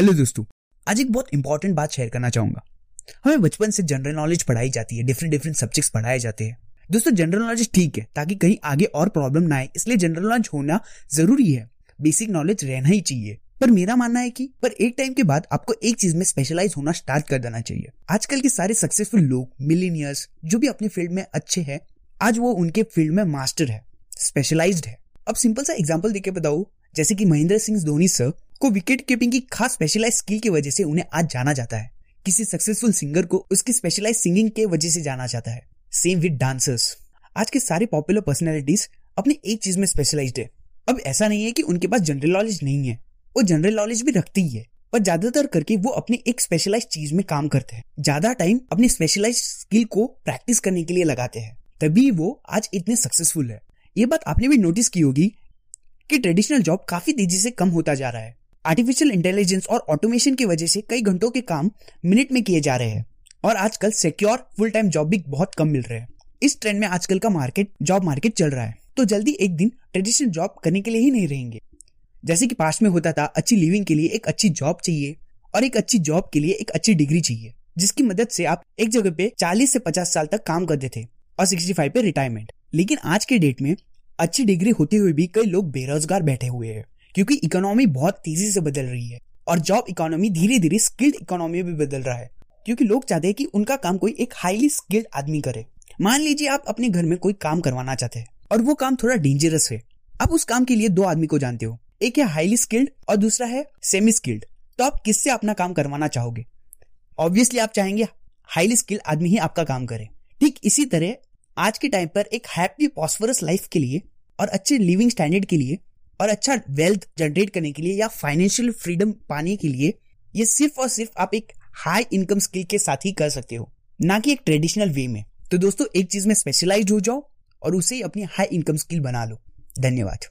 Hello दोस्तों, आज एक बहुत इंपॉर्टेंट बात शेयर करना चाहूँगा। हमें बचपन से जनरल नॉलेज पढ़ाई जाती है डिफरेंट डिफरेंट सब्जेक्ट्स पढ़ाए जाते हैं। दोस्तों जनरल नॉलेज ठीक है, ताकि कहीं आगे और प्रॉब्लम ना आए, इसलिए जनरल नॉलेज होना ज़रूरी है। बेसिक नॉलेज रहना ही चाहिए। पर मेरा मानना है कि, पर एक टाइम के बाद आपको एक चीज़ में स्पेशलाइज होना स्टार्ट कर देना चाहिए। आजकल के सारे सक्सेसफुल लोग मिलीनियर्स जो भी अपने फ़ील्ड में अच्छे हैं, आज वो उनके फ़ील्ड में मास्टर है स्पेशलाइज्ड है। अब सिंपल सा एग्जांपल देके बताऊ, जैसे कि महेंद्र सिंह धोनी सर को विकेट कीपिंग की खास स्पेशलाइज स्किल की वजह से उन्हें आज जाना जाता है। किसी सक्सेसफुल सिंगर को उसकी स्पेशलाइज सिंगिंग के वजह से जाना जाता है। सेम विद डांसर्स आज के सारे पॉपुलर पर्सनैलिटीज अपनी एक चीज़ में स्पेशलाइज्ड है। अब ऐसा नहीं है कि उनके पास जनरल नॉलेज नहीं है। वो जनरल नॉलेज भी रखती ही है। पर ज़्यादातर करके वो अपने एक स्पेशलाइज चीज़ में काम करते हैं। ज़्यादा टाइम अपने स्पेशलाइज स्किल को प्रैक्टिस करने के लिए लगाते हैं। तभी वो आज इतने सक्सेसफुल है। ये बात आपने भी नोटिस की होगी कि ट्रेडिशनल जॉब काफ़ी तेज़ी से कम होता जा रहा है। आर्टिफिशियल इंटेलिजेंस और ऑटोमेशन की वजह से कई घंटों के काम मिनट में किए जा रहे हैं। और आजकल सिक्योर फुल टाइम जॉब भी बहुत कम मिल रहे हैं। इस ट्रेंड में आजकल का मार्केट जॉब मार्केट चल रहा है। तो जल्दी एक दिन ट्रेडिशनल जॉब करने के लिए ही नहीं रहेंगे। जैसे कि पास्ट में होता था, अच्छी लिविंग के लिए एक अच्छी जॉब चाहिए और एक अच्छी जॉब के लिए एक अच्छी डिग्री चाहिए, जिसकी मदद से आप एक जगह पे 40 से 50 साल तक काम करते थे और 65 पे रिटायरमेंट लेकिन आज के डेट में अच्छी डिग्री होते हुए भी कई लोग बेरोजगार बैठे हुए हैं। क्योंकि इकोनॉमी बहुत तेज़ी से बदल रही है और जॉब इकोनॉमी धीरे धीरे स्किल्ड इकोनॉमी भी बदल रहा है। क्योंकि लोग चाहते हैं कि उनका काम कोई एक हाईली स्किल्ड आदमी करे। मान लीजिए आप अपने घर में कोई काम करवाना चाहते हैं और वो काम थोड़ा डेंजरस है। आप उस काम के लिए दो आदमी को जानते हो। एक है हाईली स्किल्ड और दूसरा है सेमी स्किल्ड तो आप किससे अपना काम करवाना चाहोगे? ऑब्वियसली आप चाहेंगे हाईली स्किल्ड आदमी ही आपका काम करे। ठीक इसी तरह आज के टाइम पर एक हैप्पी पॉस्फरस लाइफ के लिए और अच्छे लिविंग स्टैंडर्ड के लिए और अच्छा वेल्थ जनरेट करने के लिए या फाइनेंशियल फ्रीडम पाने के लिए, ये सिर्फ़ और सिर्फ़ आप एक हाई इनकम स्किल के साथ ही कर सकते हो, ना कि एक ट्रेडिशनल वे में। तो दोस्तों, एक चीज़ में स्पेशलाइज हो जाओ और उसे ही अपनी हाई इनकम स्किल बना लो। धन्यवाद।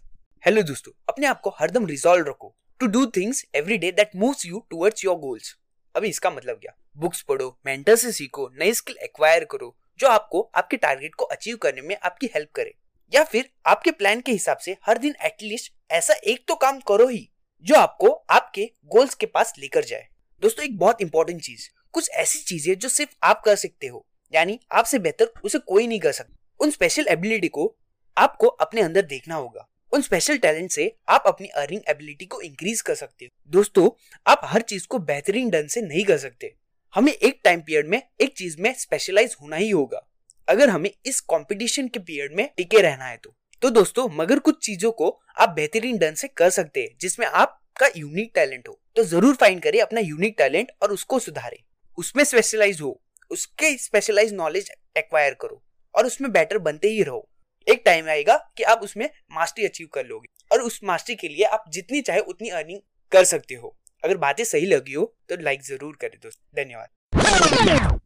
हेलो दोस्तों, अपने आप को हरदम रिजॉल्व रखो to do things every day that moves you towards your goals अभी इसका मतलब क्या? बुक्स पढ़ो मेंटर से सीखो, नई स्किल एक्वायर करो, जो आपको आपके टारगेट को अचीव करने में आपकी हेल्प करे। या फिर आपके प्लान के हिसाब से हर दिन एटलीस्ट ऐसा एक तो काम करो ही, जो आपको आपके गोल्स के पास लेकर जाए। दोस्तों, एक बहुत इंपॉर्टेंट चीज़, कुछ ऐसी चीज़ें जो सिर्फ़ आप कर सकते हो, यानी आपसे बेहतर उसे कोई नहीं कर सकता। उन स्पेशल एबिलिटी को आपको अपने अंदर देखना होगा। उन स्पेशल टैलेंट से आप अपनी अर्निंग एबिलिटी को इंक्रीज कर सकते हो। दोस्तों, आप हर चीज़ को बेहतरीन ढंग से नहीं कर सकते। हमें एक टाइम पीरियड में एक चीज़ में स्पेशलाइज होना ही होगा। अगर हमें इस कंपटीशन के पीरियड में टिके रहना है तो। तो दोस्तों, मगर कुछ चीज़ों को आप बेहतरीन ढंग से कर सकते हैं, जिसमें आपका यूनिक टैलेंट हो। तो ज़रूर फाइंड करें अपना यूनिक टैलेंट और उसको सुधारे। उसमें स्पेशलाइज हो, उसके स्पेशलाइज नॉलेज एक्वायर करो और उसमें बेटर बनते ही रहो। एक टाइम आएगा कि आप उसमें मास्टरी अचीव कर लोगे और उस मास्टरी के लिए आप जितनी चाहे उतनी अर्निंग कर सकते हो। अगर बातें सही लगी हो तो लाइक ज़रूर करें दोस्त। धन्यवाद।